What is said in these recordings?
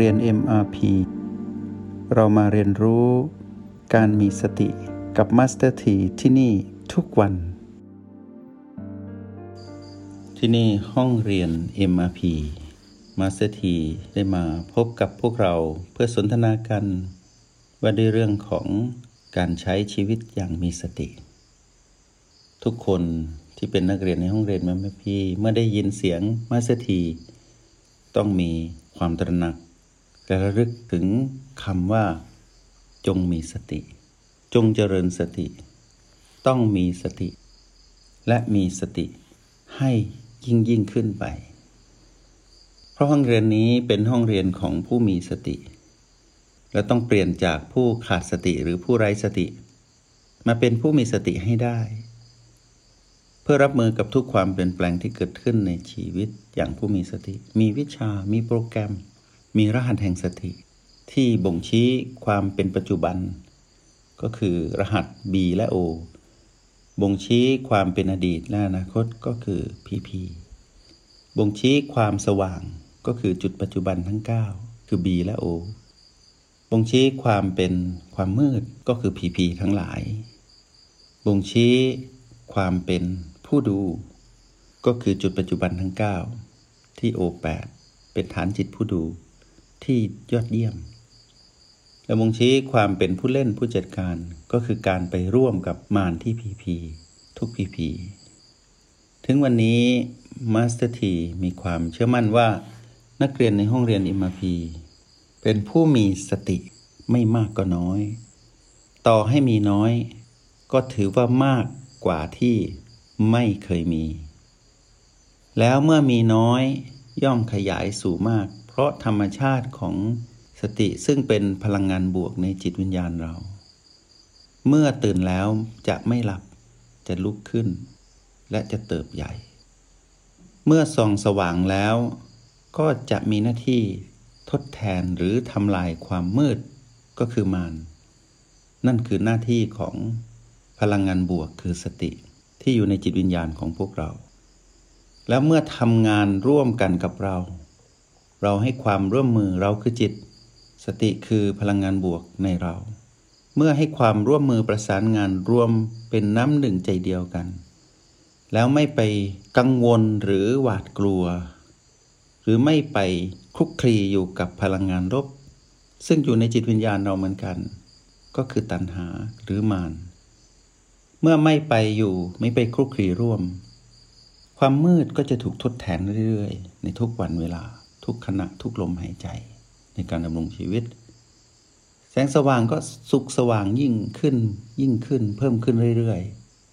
เรียน MRP เรามาเรียนรู้การมีสติกับ Master T ที่ที่นี่ทุกวัน ที่นี่ห้องเรียน MRP Master T ได้มาพบกับพวกเราเพื่อสนทนากัน ว่าด้วยเรื่องของการใช้ชีวิตอย่างมีสติ ทุกคนที่เป็นนักเรียนในห้องเรียนมาพี่เมื่อได้ยินเสียงมาสเตอร์ต้องมีความตระหนัก และระลึกถึงคำว่า จงมีสติ จงเจริญสติ ต้องมีสติ และมีสติให้ยิ่งยิ่งขึ้นไป เพราะห้องเรียนนี้เป็นห้องเรียนของผู้มีสติ และต้องเปลี่ยนจากผู้ขาดสติหรือผู้ไร้สติ มาเป็นผู้มีสติให้ได้ เพื่อรับมือกับทุกความเปลี่ยนแปลงที่เกิดขึ้นในชีวิตอย่างผู้มีสติ มีวิชา มีโปรแกรม มีรหัสแห่งสติ ที่บ่งชี้ความเป็นปัจจุบัน ก็คือรหัส B และ O บ่งชี้ความเป็นอดีตและอนาคตก็คือ PP บ่งชี้ความสว่างก็คือจุดปัจจุบันทั้ง 9 คือ B และ O บ่งชี้ความเป็นความมืดก็คือ PP ทั้งหลาย บ่งชี้ความเป็นผู้ดู ก็คือจุดปัจจุบันทั้ง 9 ที่ O8 เป็นฐานจิตผู้ดู ที่ยอดเยี่ยมและบ่งชี้ความเป็นผู้เล่นผู้จัดการก็คือการไปร่วมกับมารที่ PP ทุก PP ถึงวันนี้มาสเตอร์ทีมีความเชื่อมั่นว่านักเรียนในห้องเรียนอิมพีเป็นผู้มีสติไม่มากก็น้อย ต่อให้มีน้อย ก็ถือว่ามากกว่าที่ไม่เคยมี แล้วเมื่อมีน้อยย่อมขยายสู่มาก เพราะธรรมชาติของสติซึ่งเป็นพลังงานบวกในจิตวิญญาณเรา เมื่อตื่นแล้วจะไม่หลับจะลุกขึ้น และจะเติบใหญ่ เมื่อส่องสว่างแล้ว ก็จะมีหน้าที่ทดแทนหรือทำลายความมืดก็คือมารนั่นคือหน้าที่ของพลังงานบวกคือสติที่อยู่ในจิตวิญญาณของพวกเรา แล้วเมื่อทำงานร่วมกันกับเรา เราให้ความร่วมมือเราคือจิต สติคือพลังงานบวกในเรา เมื่อให้ความร่วมมือประสานงานรวมเป็นน้ำหนึ่งใจเดียวกัน แล้วไม่ไปกังวลหรือหวาดกลัว หรือไม่ไปคลุกคลีอยู่กับพลังงานลบ ซึ่งอยู่ในจิตวิญญาณเราเหมือนกัน ก็คือตัณหาหรือมาน เมื่อไม่ไปอยู่ไม่ไปคลุกคลีร่วม ความมืดก็จะถูกทดแทนเรื่อยๆ ในทุกวันเวลา ทุกขณะทุกลมหายใจในการดำรงชีวิต แสงสว่างก็สุขสว่างยิ่งขึ้นยิ่งขึ้น เพิ่มขึ้นเรื่อย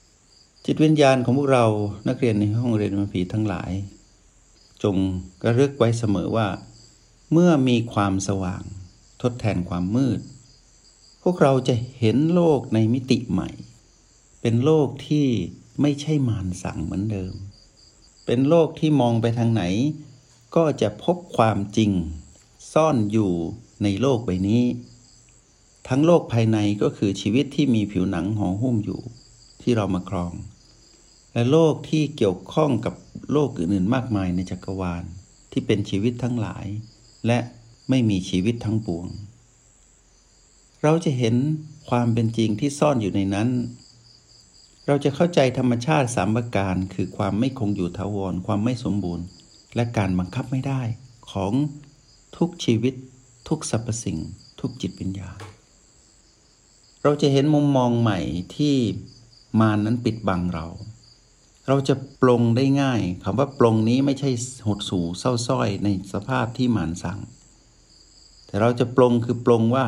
ๆ จิตวิญญาณของพวกเรานักเรียนในห้องเรียนมัผีทั้งหลาย จงกระลึกไว้เสมอว่า เมื่อมีความสว่างทดแทนความมืด พวกเราจะเห็นโลกในมิติใหม่ เป็นโลกที่ไม่ใช่มารสั่งเหมือนเดิม เป็นโลกที่มองไปทางไหน ก็จะพบความจริง ซ่อนอยู่ในโลกใบนี้ ทั้งโลกภายในก็คือชีวิตที่มีผิวหนังห่อหุ้มอยู่ ที่เรามาครอง และโลกที่เกี่ยวข้องกับโลกอื่นๆมากมายในจักรวาล ที่เป็นชีวิตทั้งหลาย และไม่มีชีวิตทั้งปวง เราจะเห็นความเป็นจริงที่ซ่อนอยู่ในนั้น เราจะเข้าใจธรรมชาติสามประการ คือความไม่คงอยู่ถาวร ความไม่สมบูรณ์ และการบังคับไม่ได้ของทุกชีวิต ทุกสรรพสิ่ง ทุกจิตวิญญาณ เราจะเห็นมุมมองใหม่ที่มานั้นปิดบังเรา เราจะปลงได้ง่ายคำว่าปลงนี้ไม่ใช่หดสูเศร้าส้อยในสภาพที่มานสั่ง แต่เราจะปลงคือปลงว่า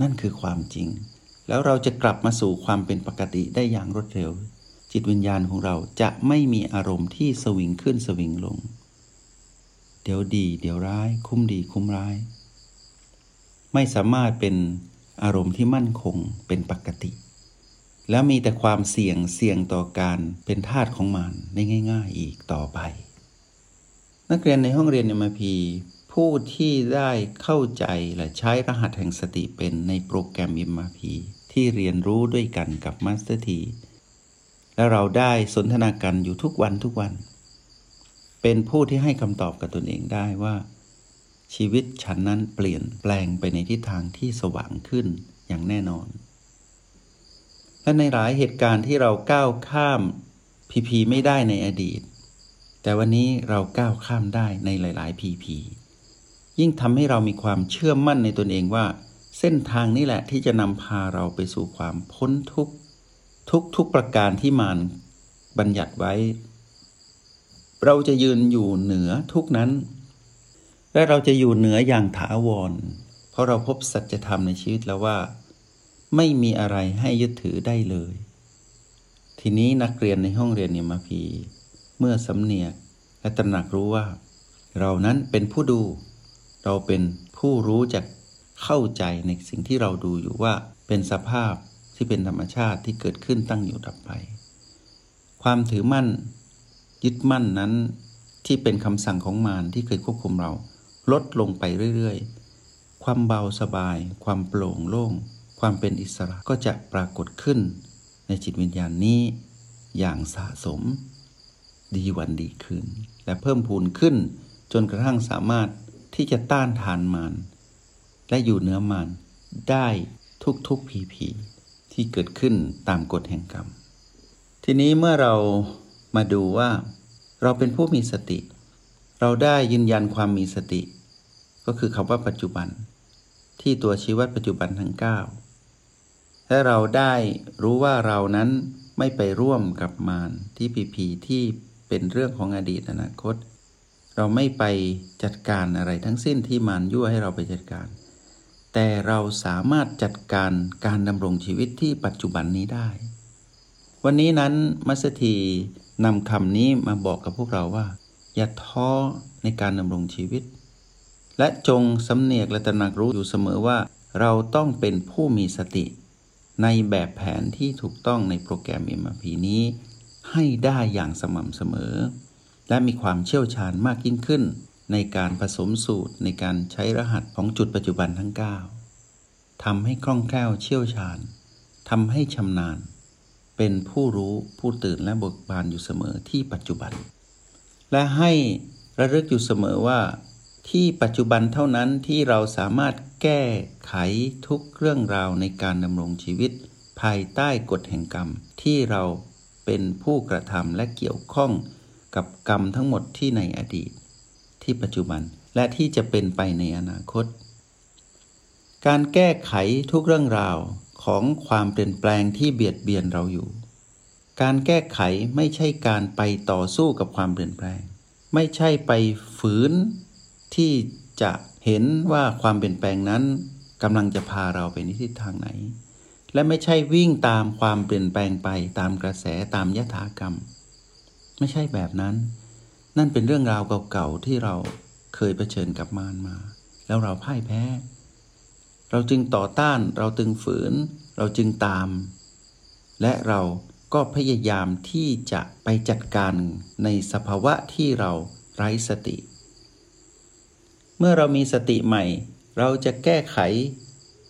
นั่นคือความจริง แล้วเราจะกลับมาสู่ความเป็นปกติได้อย่างรวดเร็ว จิตวิญญาณของเราจะไม่มีอารมณ์ที่สวิงขึ้นสวิงลง เดี๋ยวดี เดี๋ยวร้าย คุ้มดีคุ้มร้าย ไม่สามารถเป็นอารมณ์ที่มั่นคงเป็นปกติ แล้วมีแต่ความเสี่ยงเสี่ยงต่อการเป็นทาสของมันได้ง่าย ๆ อีกต่อไป นักเรียนในห้องเรียนมพีผู้ที่ได้เข้าใจและใช้รหัสแห่งสติเป็นในโปรแกรม MRP ที่เรียนรู้ด้วยกันกับมาสเตอร์ที และเราได้สนทนากันอยู่ทุกวันทุกวัน เป็นผู้ที่ให้คำตอบกับตนเองได้ว่า ชีวิตฉันนั้นเปลี่ยนแปลงไปในทิศทางที่สว่างขึ้นอย่างแน่นอน และในหลายเหตุการณ์ที่เราก้าวข้าม PP ไม่ได้ในอดีต แต่วันนี้เราก้าวข้ามได้ในหลาย ๆ พีพียิ่งทำให้เรามีความเชื่อมั่นในตนเองว่า เส้นทางนี้แหละที่จะนำพาเราไปสู่ความพ้นทุกข์ ทุกทุกประการที่มานบัญญัติไว้ เราจะยืนอยู่เหนือทุกนั้น และเราจะอยู่เหนืออย่างถาวร เพราะเราพบสัจธรรมในชีวิตแล้วว่า ไม่มีอะไรให้ยึดถือได้เลย ทีนี้นักเรียนในห้องเรียนเนมาพีเมื่อสำเนียกและตระหนักรู้ว่า เรานั้นเป็นผู้ดู เราเป็นผู้รู้จักเข้าใจในสิ่งที่เราดูอยู่ว่าเป็นสภาพ ที่เป็นธรรมชาติที่เกิดขึ้นตั้งอยู่ดับไป ความถือมั่น ยึดมั่นนั้นที่เป็นคำสั่งของมารที่เคยควบคุมเรา ลดลงไปเรื่อยๆ ความเบาสบาย ความโปร่งโล่ง ความเป็นอิสระก็จะปรากฏขึ้น ในจิตวิญญาณนี้อย่างสะสม ดีวันดีคืน และเพิ่มพูนขึ้น จนกระทั่งสามารถที่จะต้านทานมารและอยู่เนื้อมารได้ทุกๆพีพี ที่เกิดขึ้นตามกฎแห่งกรรม ทีนี้เมื่อเรามาดูว่า เราเป็นผู้มีสติ เราได้ยืนยันความมีสติ ก็คือคำว่าปัจจุบัน ที่ตัวชีวัดปัจจุบันทั้ง 9 และเราได้รู้ว่าเรานั้นไม่ไปร่วมกับมารที่พีพีที่เป็นเรื่องของอดีตอนาคต เราไม่ไปจัดการอะไรทั้งสิ้นที่มารยั่วให้เราไปจัดการ แต่เราสามารถจัดการการดำรงชีวิตที่ปัจจุบันนี้ได้ วันนี้นั้นมัสถีนำคำนี้มาบอกกับพวกเราว่า อย่าท้อในการดำรงชีวิต และจงสำเนียกและตระหนักรู้อยู่เสมอว่า เราต้องเป็นผู้มีสติ ในแบบแผนที่ถูกต้องในโปรแกรม MRP นี้ ให้ได้อย่างสม่ำเสมอ และมีความเชี่ยวชาญมากยิ่งขึ้น ในการผสมสูตรในการใช้รหัสของจุดปัจจุบันทั้ง 9ทำให้คล่องแคล่วเชี่ยวชาญทำให้ชำนาญ เป็นผู้รู้ผู้ตื่นและเบิกบานอยู่เสมอที่ปัจจุบัน และให้ระลึกอยู่เสมอว่า ที่ปัจจุบันเท่านั้นที่เราสามารถแก้ไขทุกเรื่องราวในการดำรงชีวิต ภายใต้กฎแห่งกรรมที่เราเป็นผู้กระทำและเกี่ยวข้องกับกรรมทั้งหมดที่ในอดีต ที่ปัจจุบัน และที่จะเป็นไปในอนาคต การแก้ไขทุกเรื่องราวของความเปลี่ยนแปลงที่เบียดเบียนเราอยู่ การแก้ไขไม่ใช่การไปต่อสู้กับความเปลี่ยนแปลง ไม่ใช่ไปฝืน ที่จะเห็นว่าความเปลี่ยนแปลงนั้นกำลังจะพาเราไปในทิศทางไหน และไม่ใช่วิ่งตามความเปลี่ยนแปลงไปตามกระแสตามยถากรรม ไม่ใช่แบบนั้น นั่นเป็นเรื่องราวเก่าๆที่เราเคยเผชิญกับมารมา แล้วเราพ่ายแพ้ เราจึงต่อต้าน เราตึงฝืน เราจึงตาม และเราก็พยายามที่จะไปจัดการในสภาวะที่เราไร้สติ เมื่อเรามีสติใหม่ เราจะแก้ไข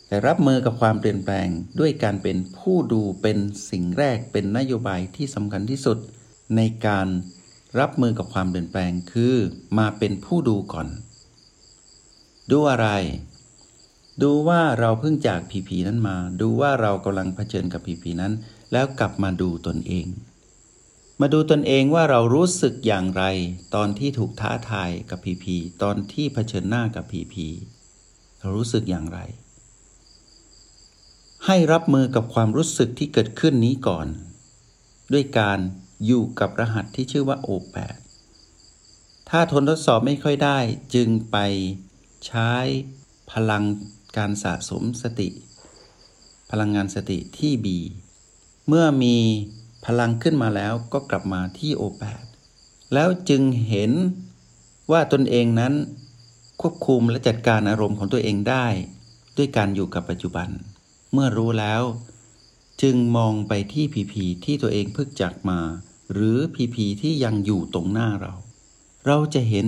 แต่รับมือกับความเปลี่ยนแปลงด้วยการเป็นผู้ดูเป็นสิ่งแรกเป็นนโยบายที่สำคัญที่สุดในการ รับมือกับความเปลี่ยนแปลงคือมาเป็นผู้ดูก่อน ดูอะไร ดูว่าเราเพิ่งจากผีผีนั้นมา ดูว่าเรากำลังเผชิญกับผีผีนั้น แล้วกลับมาดูตนเอง มาดูตนเองว่าเรารู้สึกอย่างไร ตอนที่ถูกท้าทายกับผีผีตอนที่เผชิญหน้ากับผีผีเรารู้สึกอย่างไร ให้รับมือกับความรู้สึกที่เกิดขึ้นนี้ก่อน ด้วยการ อยู่กับรหัสที่ชื่อว่า O8 ถ้าทนทดสอบไม่ค่อยได้จึงไปใช้พลังการสะสมสติ พลังงานสติที่ B เมื่อมีพลังขึ้นมาแล้วก็กลับมาที่ O8 แล้วจึงเห็นว่าตนเองนั้นควบคุมและจัดการอารมณ์ของตัวเองได้ ด้วยการอยู่กับปัจจุบัน เมื่อรู้แล้ว จึงมองไปที่ผีผีที่ตัวเองพึกจากมา หรือพีพีที่ยังอยู่ตรงหน้าเรา เราจะเห็น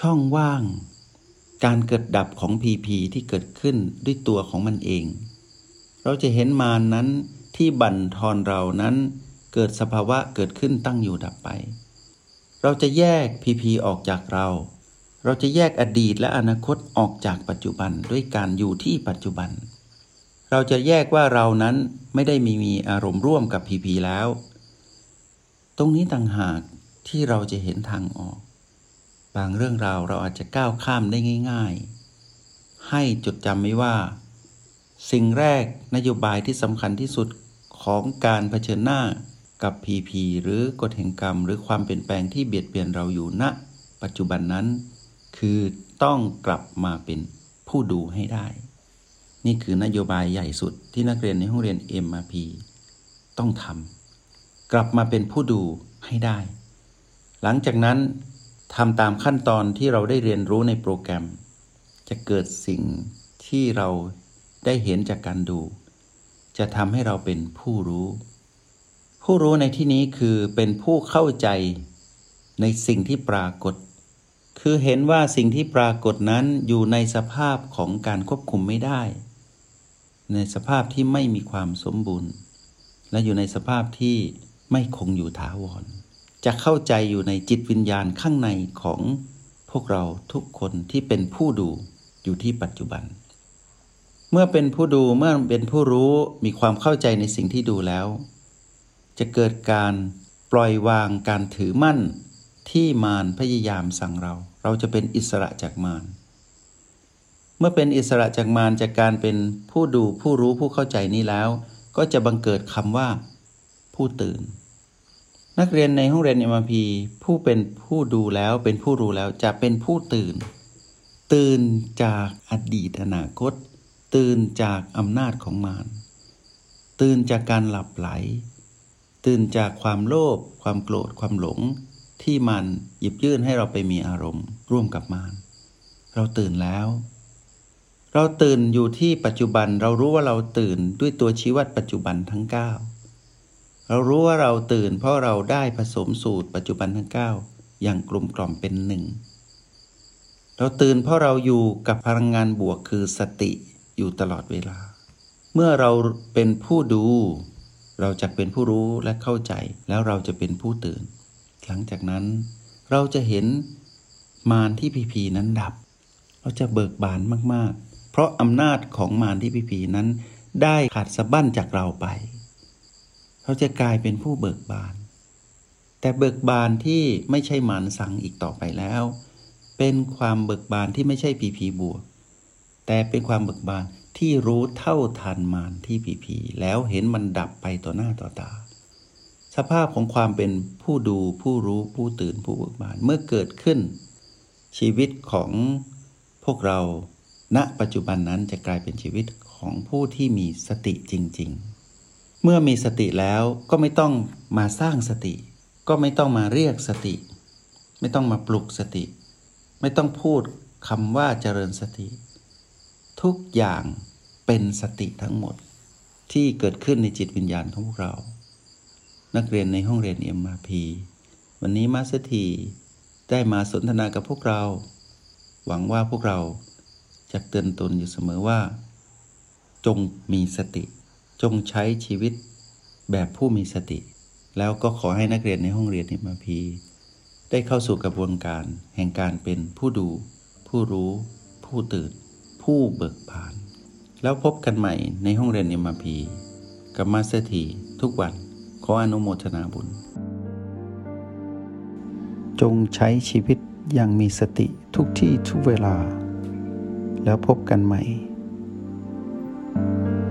ช่องว่าง การเกิดดับของพีพีที่เกิดขึ้นด้วยตัวของมันเอง เราจะเห็นมานนั้นที่บั่นทอนเรานั้น เกิดสภาวะเกิดขึ้นตั้งอยู่ดับไป เราจะแยกพีพีออกจากเรา เราจะแยกอดีตและอนาคตออกจากปัจจุบันด้วยการอยู่ที่ปัจจุบันเราจะแยกว่าเรานั้นไม่ได้มีมีอารมณ์ร่วมกับพีพีแล้ว รงนี้ต่างหากที่เราจะเห็นทางออก บางเรื่องราวเราอาจจะก้าวข้ามได้ง่าย ๆ ให้จดจำไว้ว่า สิ่งแรกนโยบายที่สำคัญที่สุดของการเผชิญหน้ากับพีพีหรือกฎแห่งกรรม หรือความเปลี่ยนแปลงที่เบียดเบียนเราอยู่ณปัจจุบันนั้น คือต้องกลับมาเป็นผู้ดูให้ได้ นี่คือนโยบายใหญ่สุดที่นักเรียนในห้องเรียน MRP ต้องทำ กลับมาเป็นผู้ดูให้ได้ หลังจากนั้นทำตามขั้นตอนที่เราได้เรียนรู้ในโปรแกรม จะเกิดสิ่งที่เราได้เห็นจากการดู จะทำให้เราเป็นผู้รู้ ผู้รู้ในที่นี้คือเป็นผู้เข้าใจในสิ่งที่ปรากฏ คือเห็นว่าสิ่งที่ปรากฏนั้นอยู่ในสภาพของการควบคุมไม่ได้ ในสภาพที่ไม่มีความสมบูรณ์ และอยู่ในสภาพที่ ไม่คงอยู่ถาวร จะเข้าใจอยู่ในจิตวิญญาณข้างในของพวกเราทุกคนที่เป็นผู้ดูอยู่ที่ปัจจุบัน เมื่อเป็นผู้ดูเมื่อเป็นผู้รู้มีความเข้าใจในสิ่งที่ดูแล้ว จะเกิดการปล่อยวางการถือมั่นที่มารพยายามสั่งเรา เราจะเป็นอิสระจากมารเมื่อเป็นอิสระจากมารจากการเป็นผู้ดูผู้รู้ผู้เข้าใจนี้แล้ว ก็จะบังเกิดคำว่า ผู้ตื่น นักเรียนในห้องเรียนเอ็มพีผู้เป็นผู้ดูแล้วเป็นผู้รู้แล้วจะเป็นผู้ตื่น ตื่นจากอดีตอนาคต ตื่นจากอำนาจของมารตื่นจากการหลับไหล ตื่นจากความโลภความโกรธความหลง ที่มันหยิบยื่นให้เราไปมีอารมณ์ ร่วมกับมารเราตื่นแล้ว เราตื่นอยู่ที่ปัจจุบันเรารู้ว่าเราตื่นด้วยตัวชี้วัดปัจจุบันทั้ง 9 เรารู้ว่าเราตื่นเพราะเราได้ผสมสูตรปัจจุบันทั้ง 9 อย่างกลมกล่อมเป็นหนึ่ง เราตื่นเพราะเราอยู่กับพลังงานบวกคือสติอยู่ตลอดเวลา เมื่อเราเป็นผู้ดู เราจะเป็นผู้รู้และเข้าใจ แล้วเราจะเป็นผู้ตื่น หลังจากนั้น เราจะเห็นมารที่พีพีนั้นดับ เราจะเบิกบานมากๆ เพราะอำนาจของมารที่พีพีนั้น ได้ขาดสะบั้นจากเราไป เราจะกลายเป็นผู้เบิกบาน แต่เบิกบานที่ไม่ใช่หมารสั่งอีกต่อไปแล้ว เป็นความเบิกบานที่ไม่ใช่พีพีบวก แต่เป็นความเบิกบานที่รู้เท่าทันมารที่ผีผีแล้วเห็นมันดับไปต่อหน้าต่อตา สภาพของความเป็นผู้ดูผู้รู้ผู้ตื่นผู้เบิกบานเมื่อเกิดขึ้น ชีวิตของพวกเราณปัจจุบันนั้นจะกลายเป็นชีวิตของผู้ที่มีสติจริง ๆ เมื่อมีสติแล้วก็ไม่ต้องมาสร้างสติ ก็ไม่ต้องมาเรียกสติ ไม่ต้องมาปลุกสติ ไม่ต้องพูดคำว่าเจริญสติ ทุกอย่างเป็นสติทั้งหมด ที่เกิดขึ้นในจิตวิญญาณของพวกเรา นักเรียนในห้องเรียน MRP วันนี้มาสถีได้มาสนทนากับพวกเรา หวังว่าพวกเราจะเตือนตนอยู่เสมอว่า จงมีสติ จงใช้ชีวิตแบบผู้มีสติ แล้วก็ขอให้นักเรียนในห้องเรียน MRP ได้เข้าสู่กระบวนการแห่งการเป็นผู้ดู ผู้รู้ ผู้ตื่น ผู้เบิกบาน แล้วพบกันใหม่ในห้องเรียน MRP กับมาสเตอร์ทีทุกวันขออนุโมทนาบุญ จงใช้ชีวิตอย่างมีสติทุกที่ทุกเวลา แล้วพบกันใหม่